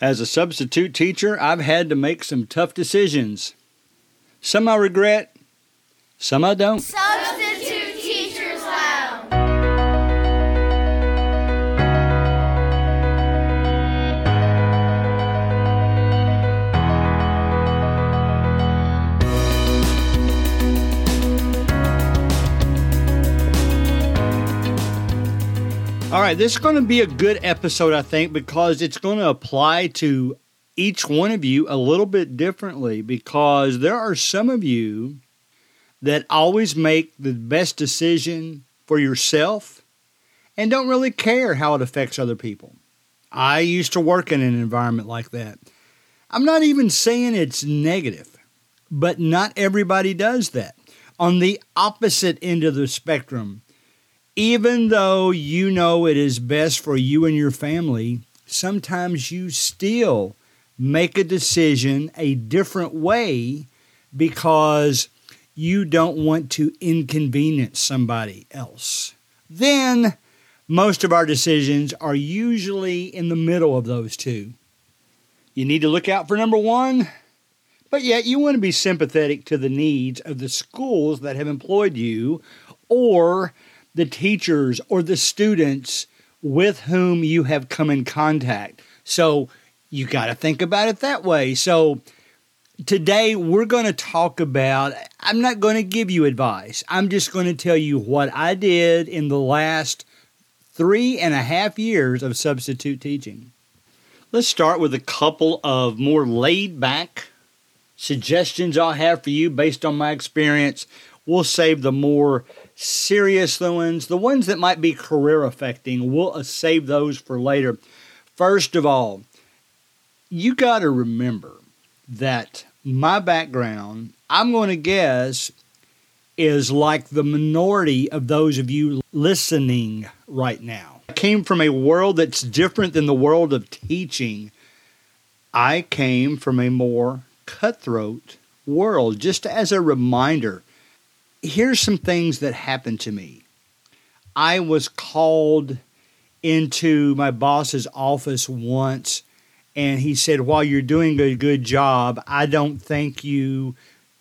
As a substitute teacher, I've had to make some tough decisions. Some I regret, some I don't. All right, this is going to be a good episode, I think, because it's going to apply to each one of you a little bit differently. Because there are some of you that always make the best decision for yourself and don't really care how it affects other people. I used to work in an environment like that. I'm not even saying it's negative, but not everybody does that. On the opposite end of the spectrum, even though you know it is best for you and your family, sometimes you still make a decision a different way because you don't want to inconvenience somebody else. Then most of our decisions are usually in the middle of those two. You need to look out for number one, but yet you want to be sympathetic to the needs of the schools that have employed you or the teachers or the students with whom you have come in contact. So you got to think about it that way. So today we're going to talk about, I'm not going to give you advice. I'm just going to tell you what I did in the last three and a half years of substitute teaching. Let's start with a couple of more laid back suggestions I'll have for you based on my experience. We'll save the more serious ones, the ones that might be career affecting, we'll uh, save those for later. First of all, you got to remember that my background, I'm going to guess, is like the minority of those of you listening right now. I came from a world that's different than the world of teaching. I came from a more cutthroat world, just as a reminder here's some things that happened to me. I was called into my boss's office once, and he said, While you're doing a good job, I don't think you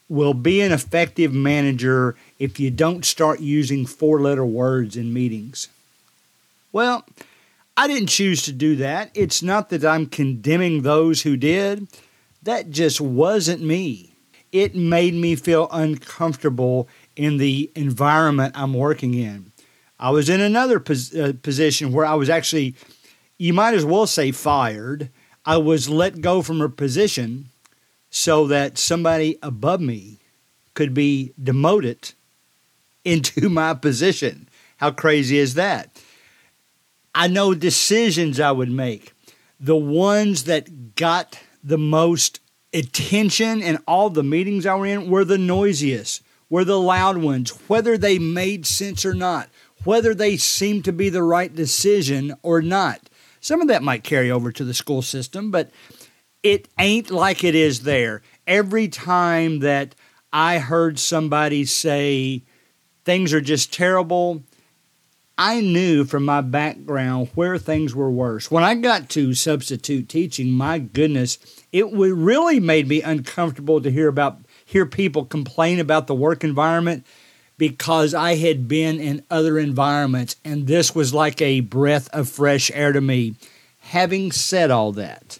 will be an effective manager if you don't start using four letter words in meetings. Well, I didn't choose to do that. It's not that I'm condemning those who did, that just wasn't me. It made me feel uncomfortable in the environment I'm working in. I was in another pos- uh, position where I was actually, you might as well say, fired. I was let go from a position so that somebody above me could be demoted into my position. How crazy is that? I know decisions I would make. The ones that got the most attention in all the meetings I were in were the noisiest were the loud ones, whether they made sense or not, whether they seemed to be the right decision or not. Some of that might carry over to the school system, but it ain't like it is there. Every time that I heard somebody say things are just terrible, I knew from my background where things were worse. When I got to substitute teaching, my goodness, it really made me uncomfortable to hear about hear people complain about the work environment because I had been in other environments and this was like a breath of fresh air to me. Having said all that,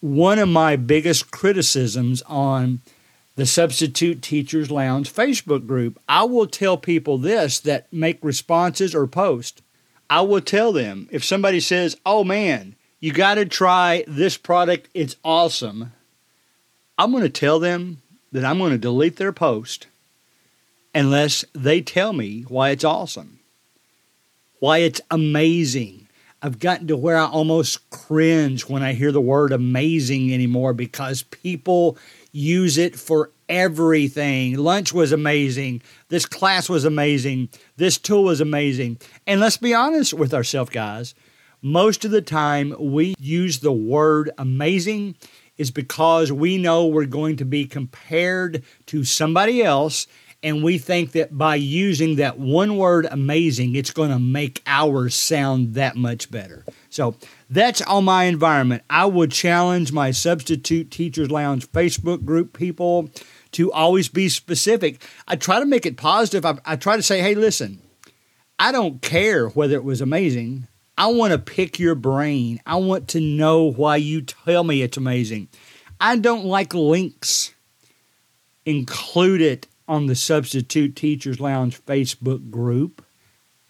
one of my biggest criticisms on the Substitute Teachers Lounge Facebook group, I will tell people this that make responses or post. I will tell them if somebody says, Oh man, you got to try this product, it's awesome. I'm going to tell them that I'm going to delete their post unless they tell me why it's awesome, why it's amazing. I've gotten to where I almost cringe when I hear the word amazing anymore because people use it for everything. Lunch was amazing. This class was amazing. This tool was amazing. And let's be honest with ourselves, guys. Most of the time, we use the word amazing is because we know we're going to be compared to somebody else And we think that by using that one word amazing, it's going to make ours sound that much better. So that's on my environment. I would challenge my Substitute Teachers Lounge Facebook group people to always be specific. I try to make it positive. I, I try to say, hey, listen, I don't care whether it was amazing. I want to pick your brain. I want to know why you tell me it's amazing. I don't like links included on the Substitute Teachers Lounge Facebook group.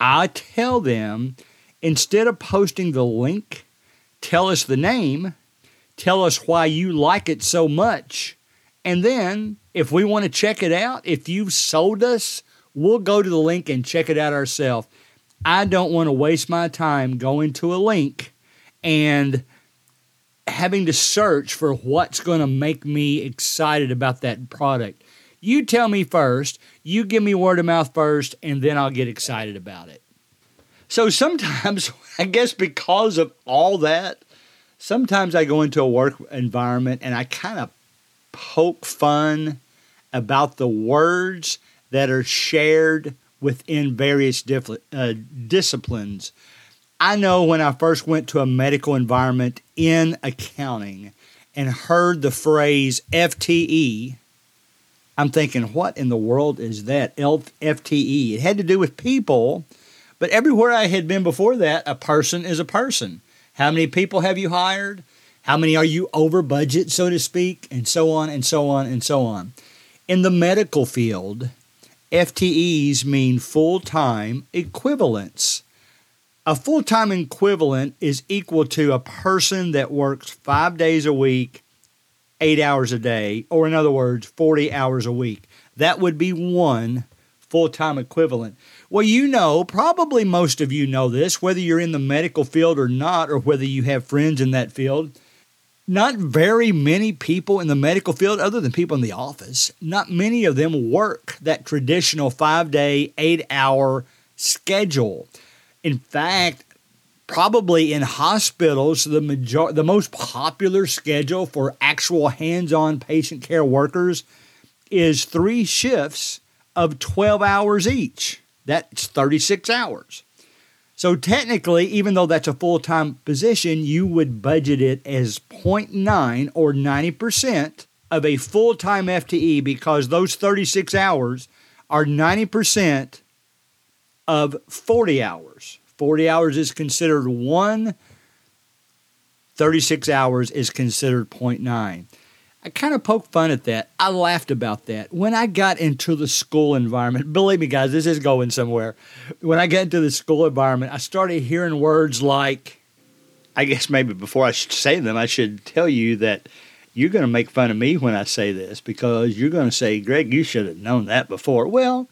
I tell them instead of posting the link, tell us the name, tell us why you like it so much, and then if we want to check it out, if you've sold us, we'll go to the link and check it out ourselves. I don't want to waste my time going to a link and having to search for what's going to make me excited about that product. You tell me first, you give me word of mouth first, and then I'll get excited about it. So sometimes, I guess because of all that, sometimes I go into a work environment and I kind of poke fun about the words that are shared within various diff- uh, disciplines. I know when I first went to a medical environment in accounting and heard the phrase FTE, I'm thinking, what in the world is that? FTE. It had to do with people, but everywhere I had been before that, a person is a person. How many people have you hired? How many are you over budget, so to speak? And so on and so on and so on. In the medical field, FTEs mean full time equivalents. A full time equivalent is equal to a person that works five days a week, eight hours a day, or in other words, 40 hours a week. That would be one full time equivalent. Well, you know, probably most of you know this, whether you're in the medical field or not, or whether you have friends in that field not very many people in the medical field, other than people in the office, not many of them work that traditional five day, eight hour schedule. In fact, probably in hospitals, the major- the most popular schedule for actual hands-on patient care workers is three shifts of 12 hours each. That's 36 hours. So technically, even though that's a full time position, you would budget it as 0.9 or 90% of a full time FTE because those 36 hours are 90% of 40 hours. 40 hours is considered one, 36 hours is considered 0.9. I kind of poked fun at that. I laughed about that. When I got into the school environment, believe me, guys, this is going somewhere. When I got into the school environment, I started hearing words like, I guess maybe before I should say them, I should tell you that you're going to make fun of me when I say this because you're going to say, Greg, you should have known that before. Well,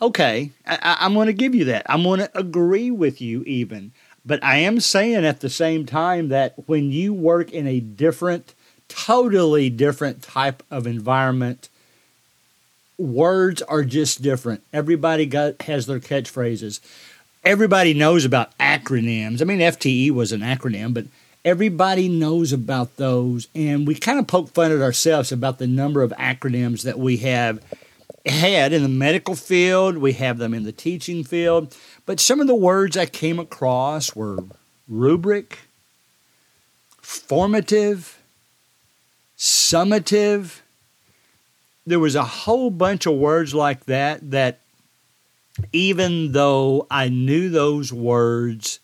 okay, I, am going to give you that. I'm going to agree with you even. But I am saying at the same time that when you work in a different totally different type of environment. Words are just different. Everybody got has their catchphrases. Everybody knows about acronyms. I mean, FTE was an acronym, but everybody knows about those. And we kind of poke fun at ourselves about the number of acronyms that we have had in the medical field. We have them in the teaching field. But some of the words I came across were rubric, formative, summative. There was a whole bunch of words like that that even though I knew those words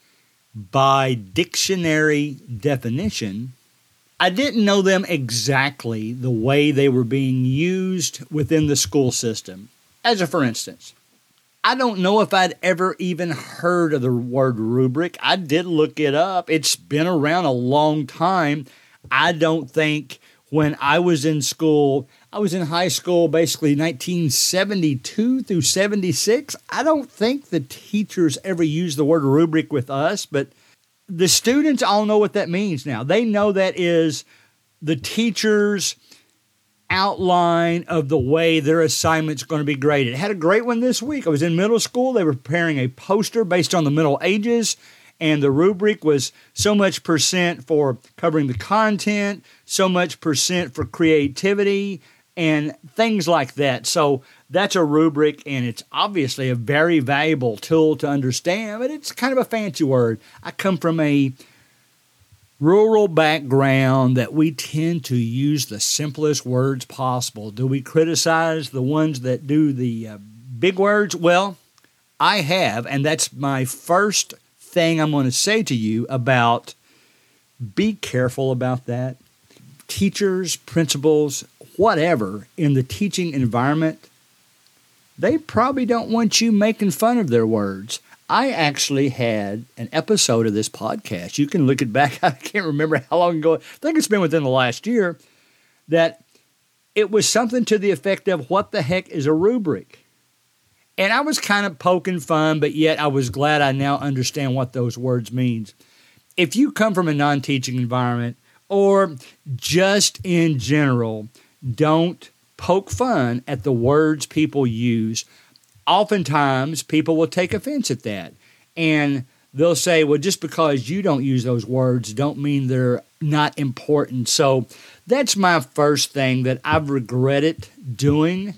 by dictionary definition, I didn't know them exactly the way they were being used within the school system. As a for instance, I don't know if I'd ever even heard of the word rubric. I did look it up. It's been around a long time. I don't think when I was in school. I was in high school basically 1972 through 76. I don't think the teachers ever used the word rubric with us, but the students all know what that means now. They know that is the teacher's outline of the way their assignment's going to be graded. I had a great one this week. I was in middle school. They were preparing a poster based on the Middle Ages and the rubric was so much percent for covering the content, so much percent for creativity, and things like that. So that's a rubric, and it's obviously a very valuable tool to understand, but it's kind of a fancy word. I come from a rural background that we tend to use the simplest words possible. Do we criticize the ones that do the uh, big words? Well, I have, and that's my first thing I'm going to say to you about be careful about that. Teachers, principals, whatever in the teaching environment, they probably don't want you making fun of their words. I actually had an episode of this podcast. You can look it back. I can't remember how long ago. I think it's been within the last year that it was something to the effect of what the heck is a rubric? And I was kind of poking fun, but yet I was glad I now understand what those words means. If you come from a non-teaching environment or just in general, don't poke fun at the words people use oftentimes people will take offense at that. And they'll say, well, just because you don't use those words don't mean they're not important. So that's my first thing that I've regretted doing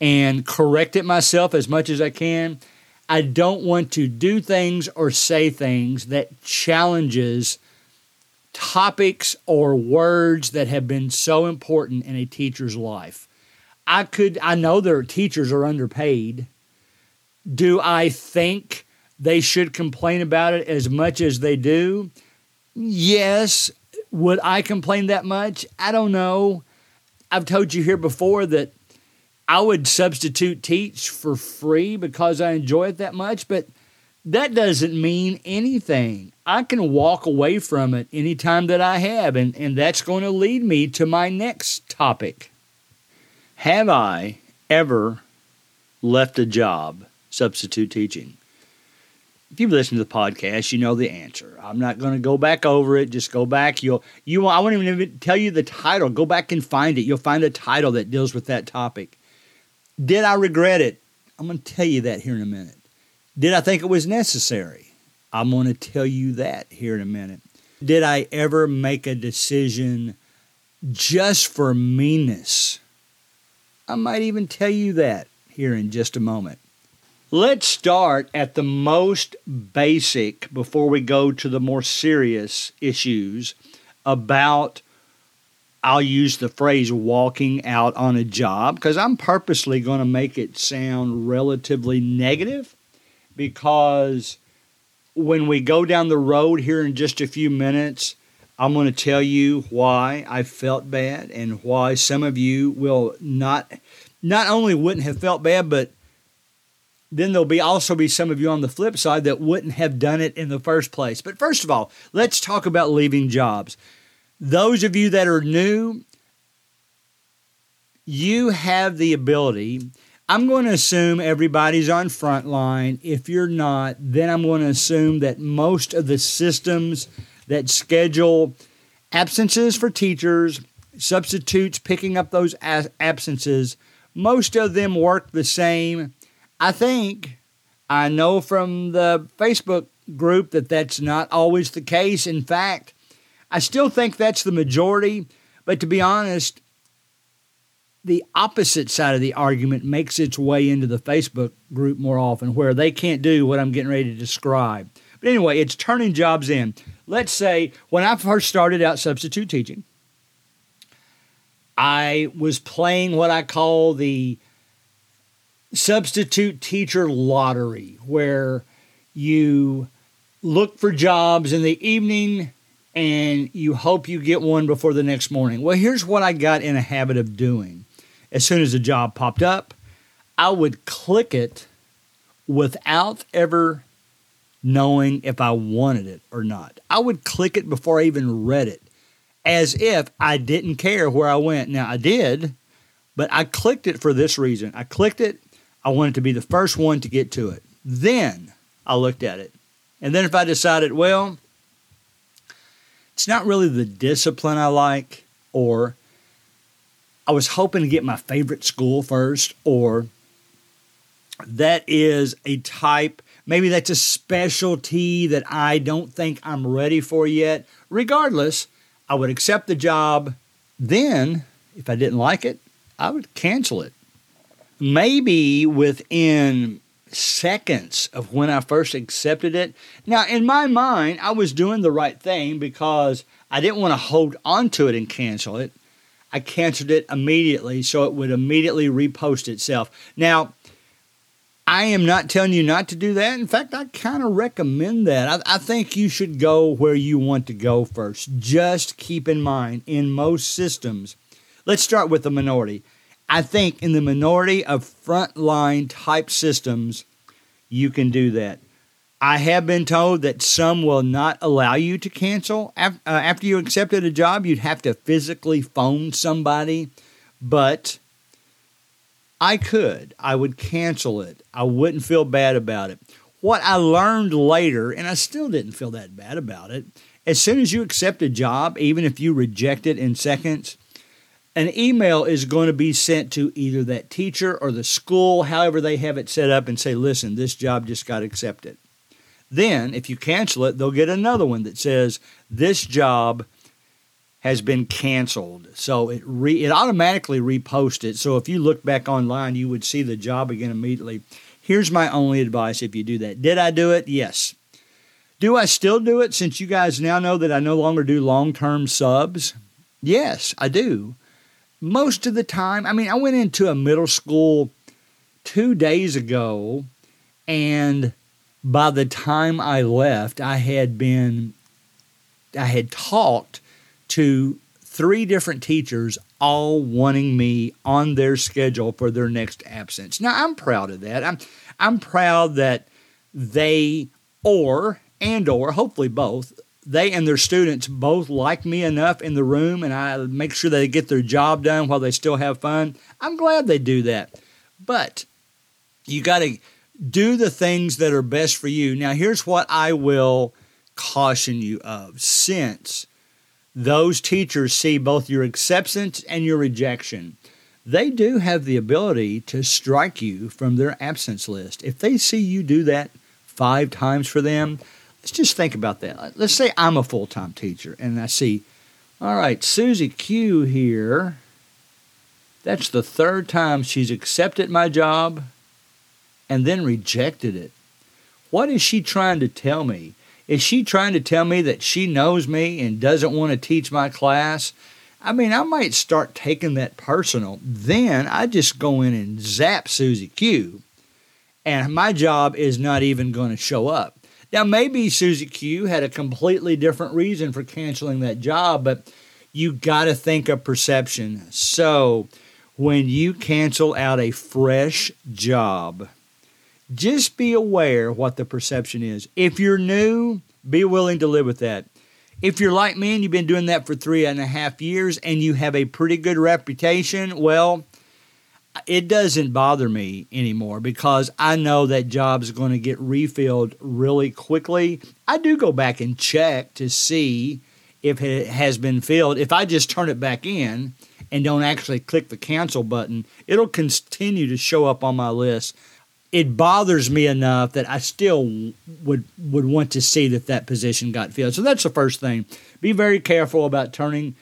and correct it myself as much as I can. I don't want to do things or say things that challenges topics or words that have been so important in a teacher's life. I could I know their teachers are underpaid do I think they should complain about it as much as they do? Yes. Would I complain that much? I don't know. I've told you here before that I would substitute teach for free because I enjoy it that much, but that doesn't mean anything. I can walk away from it anytime that I have, and, and that's going to lead me to my next topic. Have I ever left a job substitute teaching? If you've listened to the podcast, you know the answer. I'm not going to go back over it. Just go back. You'll you. I won't even tell you the title. Go back and find it. You'll find a title that deals with that topic. Did I regret it? I'm going to tell you that here in a minute. Did I think it was necessary? I'm going to tell you that here in a minute. Did I ever make a decision just for meanness? I might even tell you that here in just a moment. Let's start at the most basic before we go to the more serious issues about, I'll use the phrase walking out on a job because I'm purposely going to make it sound relatively negative because when we go down the road here in just a few minutes, I'm going to tell you why I felt bad and why some of you will not not only wouldn't have felt bad but then there'll be also be some of you on the flip side that wouldn't have done it in the first place. But first of all, let's talk about leaving jobs. Those of you that are new, you have the ability. I'm going to assume everybody's on frontline. If you're not, then I'm going to assume that most of the systems that schedule absences for teachers, substitutes picking up those absences, most of them work the same I think I know from the Facebook group that that's not always the case. In fact, I still think that's the majority, but to be honest, the opposite side of the argument makes its way into the Facebook group more often, where they can't do what I'm getting ready to describe. But anyway, it's turning jobs in. Let's say when I first started out substitute teaching, I was playing what I call the substitute teacher lottery where you look for jobs in the evening and you hope you get one before the next morning. Well, here's what I got in a habit of doing. As soon as a job popped up, I would click it without ever knowing if I wanted it or not. I would click it before I even read it as if I didn't care where I went. Now, I did, but I clicked it for this reason. I clicked it I wanted to be the first one to get to it. Then I looked at it. And then if I decided, well, it's not really the discipline I like, or I was hoping to get my favorite school first, or that is a type, maybe that's a specialty that I don't think I'm ready for yet. Regardless, I would accept the job. Then, if I didn't like it, I would cancel it. Maybe within seconds of when I first accepted it. Now, in my mind, I was doing the right thing because I didn't want to hold on to it and cancel it. I canceled it immediately so it would immediately repost itself. Now, I am not telling you not to do that. In fact, I kind of recommend that. I, I, think you should go where you want to go first. Just keep in mind, in most systems, let's start with the minority. I think in the minority of frontline type systems, you can do that. I have been told that some will not allow you to cancel uh, after you accepted a job. You'd have to physically phone somebody, but I could. I would cancel it. I wouldn't feel bad about it. What I learned later, and I still didn't feel that bad about it, as soon as you accept a job, even if you reject it in seconds, an email is going to be sent to either that teacher or the school, however they have it set up, and say, listen, this job just got accepted. Then, if you cancel it, they'll get another one that says, this job has been canceled. So it re, it automatically reposts it. So if you look back online, you would see the job again immediately. Here's my only advice if you do that. Did I do it? Yes. Do I still do it since you guys now know that I no longer do long term subs? Yes, I do most of the time, I mean, I went into a middle school two days ago, and by the time I left, I had been, I had talked to three different teachers, all wanting me on their schedule for their next absence. Now, I'm proud of that. I'm, I'm proud that they, or, and or, hopefully both, they and their students both like me enough in the room and I make sure they get their job done while they still have fun. I'm glad they do that. But you got to do the things that are best for you. Now, here's what I will caution you of since those teachers see both your acceptance and your rejection. They do have the ability to strike you from their absence list. If they see you do that five times for them, Let's just think about that. Let's say I'm a full time teacher and I see, all right, Susie Q here. That's the third time she's accepted my job and then rejected it. What is she trying to tell me? Is she trying to tell me that she knows me and doesn't want to teach my class? I mean, I might start taking that personal. Then I just go in and zap Susie Q, and my job is not even going to show up. Now, maybe Susie Q had a completely different reason for canceling that job, but you got to think of perception. So, when you cancel out a fresh job, just be aware what the perception is. If you're new, be willing to live with that. If you're like me and you've been doing that for three and a half years and you have a pretty good reputation, well, it doesn't bother me anymore because I know that job's going to get refilled really quickly. I do go back and check to see if it has been filled. If I just turn it back in and don't actually click the cancel button, it'll continue to show up on my list. It bothers me enough that I still would would want to see that that position got filled. So that's the first thing. Be very careful about turning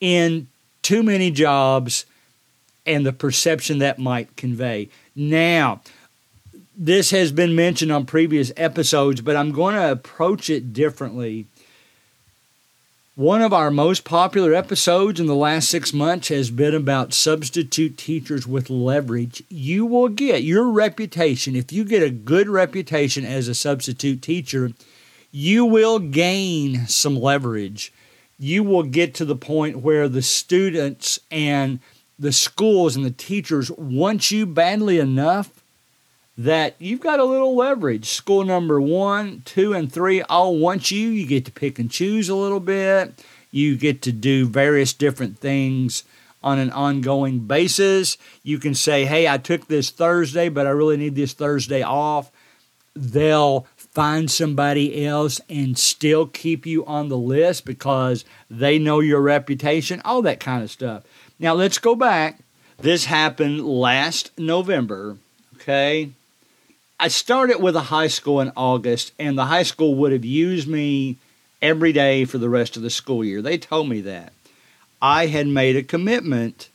in too many jobs and the perception that might convey. Now, this has been mentioned on previous episodes, but I'm going to approach it differently. One of our most popular episodes in the last six months has been about substitute teachers with leverage. You will get your reputation, if you get a good reputation as a substitute teacher, you will gain some leverage. You will get to the point where the students and the schools and the teachers want you badly enough that you've got a little leverage. School number one, two, and three all want you. You get to pick and choose a little bit. You get to do various different things on an ongoing basis. You can say, hey, I took this Thursday, but I really need this Thursday off. They'll find somebody else and still keep you on the list because they know your reputation, all that kind of stuff. Now let's go back. This happened last November, okay? I started with a high school in August, and the high school would have used me every day for the rest of the school year. They told me that. I had made a commitment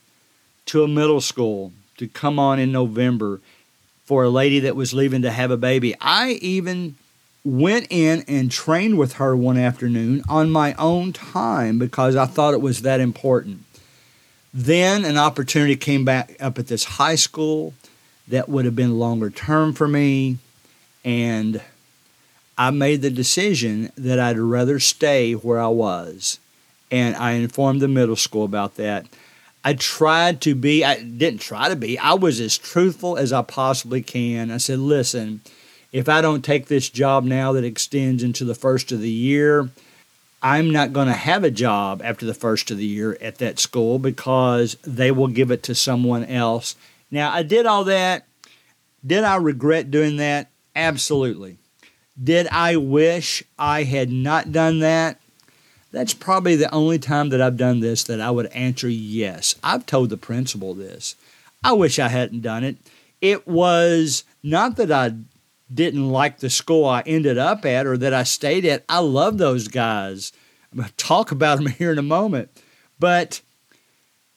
to a middle school to come on in November for a lady that was leaving to have a baby. I even went in and trained with her one afternoon on my own time because I thought it was that important. Then an opportunity came back up at this high school that would have been longer term for me. And I made the decision that I'd rather stay where I was. And I informed the middle school about that. I tried to be, I didn't try to be, I was as truthful as I possibly can. I said, listen, if I don't take this job now that extends into the first of the year, I'm not going to have a job after the first of the year at that school because they will give it to someone else. Now, I did all that. Did I regret doing that? Absolutely. Did I wish I had not done that? That's probably the only time that I've done this that I would answer yes. I've told the principal this. I wish I hadn't done it. It was not that I didn't like the school I ended up at or that I stayed at. I love those guys. I'm going to talk about them here in a moment. But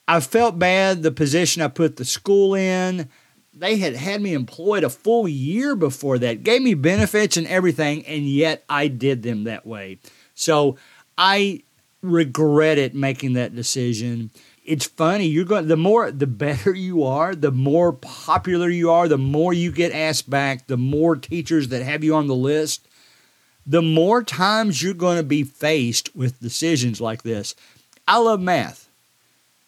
I felt bad the position I put the school in. They had had me employed a full year before that, gave me benefits and everything, and yet I did them that way. So I regretted making that decision. It's funny, you're going the more the better you are, the more popular you are, the more you get asked back, the more teachers that have you on the list, the more times you're going to be faced with decisions like this. I love math.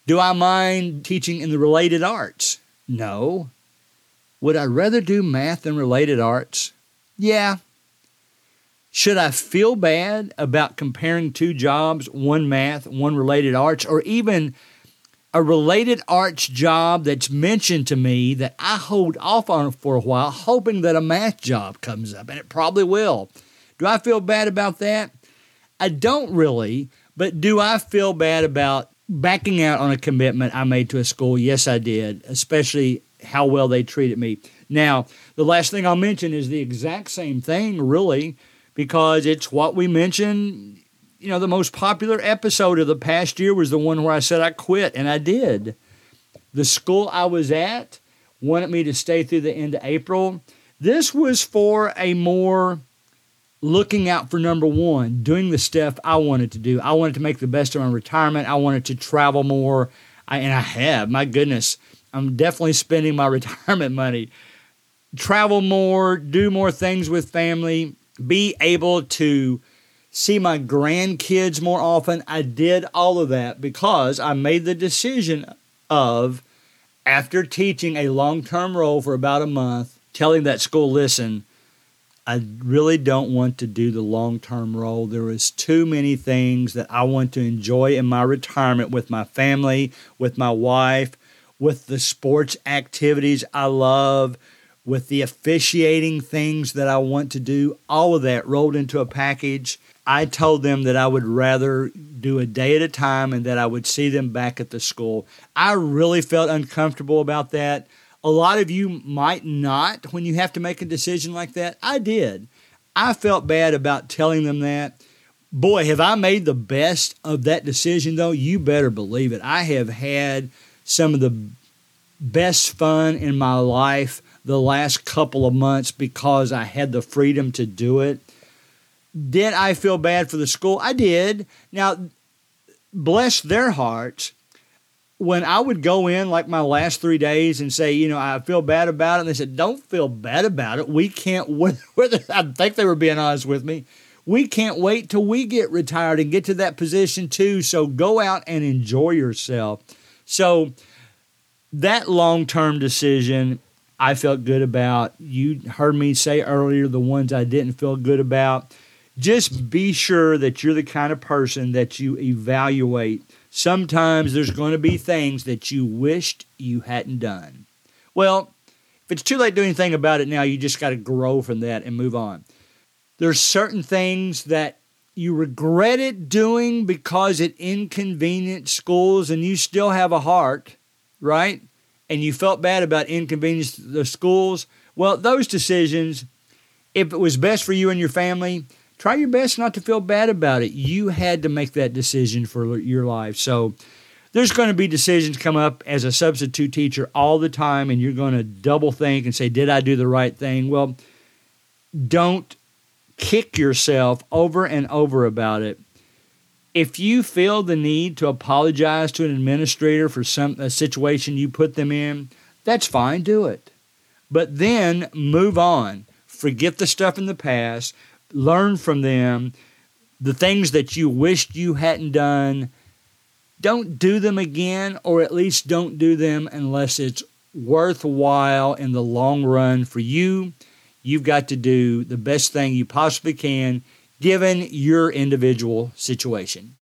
Do I mind teaching in the related arts? No. Would I rather do math than related arts? Yeah, should I feel bad about comparing two jobs, one math, one related arts, or even a related arts job that's mentioned to me that I hold off on for a while, hoping that a math job comes up, and it probably will. Do I feel bad about that? I don't really, but do I feel bad about backing out on a commitment I made to a school? Yes, I did, especially how well they treated me. Now, the last thing I'll mention is the exact same thing, really, because it's what we mentioned. You know, the most popular episode of the past year was the one where I said I quit, and I did. The school I was at wanted me to stay through the end of April. This was for a more looking out for number one, doing the stuff I wanted to do. I wanted to make the best of my retirement. I wanted to travel more. I, and I have, my goodness, I'm definitely spending my retirement money. Travel more, do more things with family, be able to see my grandkids more often. I did all of that because I made the decision of, after teaching a long term role for about a month, telling that school, listen, I really don't want to do the long term role. There is too many things that I want to enjoy in my retirement with my family, with my wife, with the sports activities I love, with the officiating things that I want to do, all of that rolled into a package. I told them that I would rather do a day at a time and that I would see them back at the school. I really felt uncomfortable about that. A lot of you might not when you have to make a decision like that. I did. I felt bad about telling them that. Boy, have I made the best of that decision, though. You better believe it. I have had some of the best fun in my life the last couple of months because I had the freedom to do it. Did I feel bad for the school? I did. Now, bless their hearts. When I would go in like my last three days and say, you know, I feel bad about it, and they said, don't feel bad about it. We can't, whether I think they were being honest with me, we can't wait till we get retired and get to that position too. So go out and enjoy yourself. So that long term decision I felt good about. You heard me say earlier the ones I didn't feel good about. Just be sure that you're the kind of person that you evaluate. Sometimes there's going to be things that you wished you hadn't done. Well, if it's too late to do anything about it now, you just got to grow from that and move on. There's certain things that you regretted doing because it inconvenienced schools and you still have a heart, right? And you felt bad about inconveniencing the schools, well, those decisions, if it was best for you and your family, try your best not to feel bad about it. You had to make that decision for your life. So there's going to be decisions come up as a substitute teacher all the time, and you're going to double think and say, Did I do the right thing? Well, don't kick yourself over and over about it. If you feel the need to apologize to an administrator for some a situation you put them in, that's fine, do it. But then move on. Forget the stuff in the past, learn from them, the things that you wished you hadn't done don't do them again, or at least don't do them unless it's worthwhile in the long run for you. You've got to do the best thing you possibly can given your individual situation.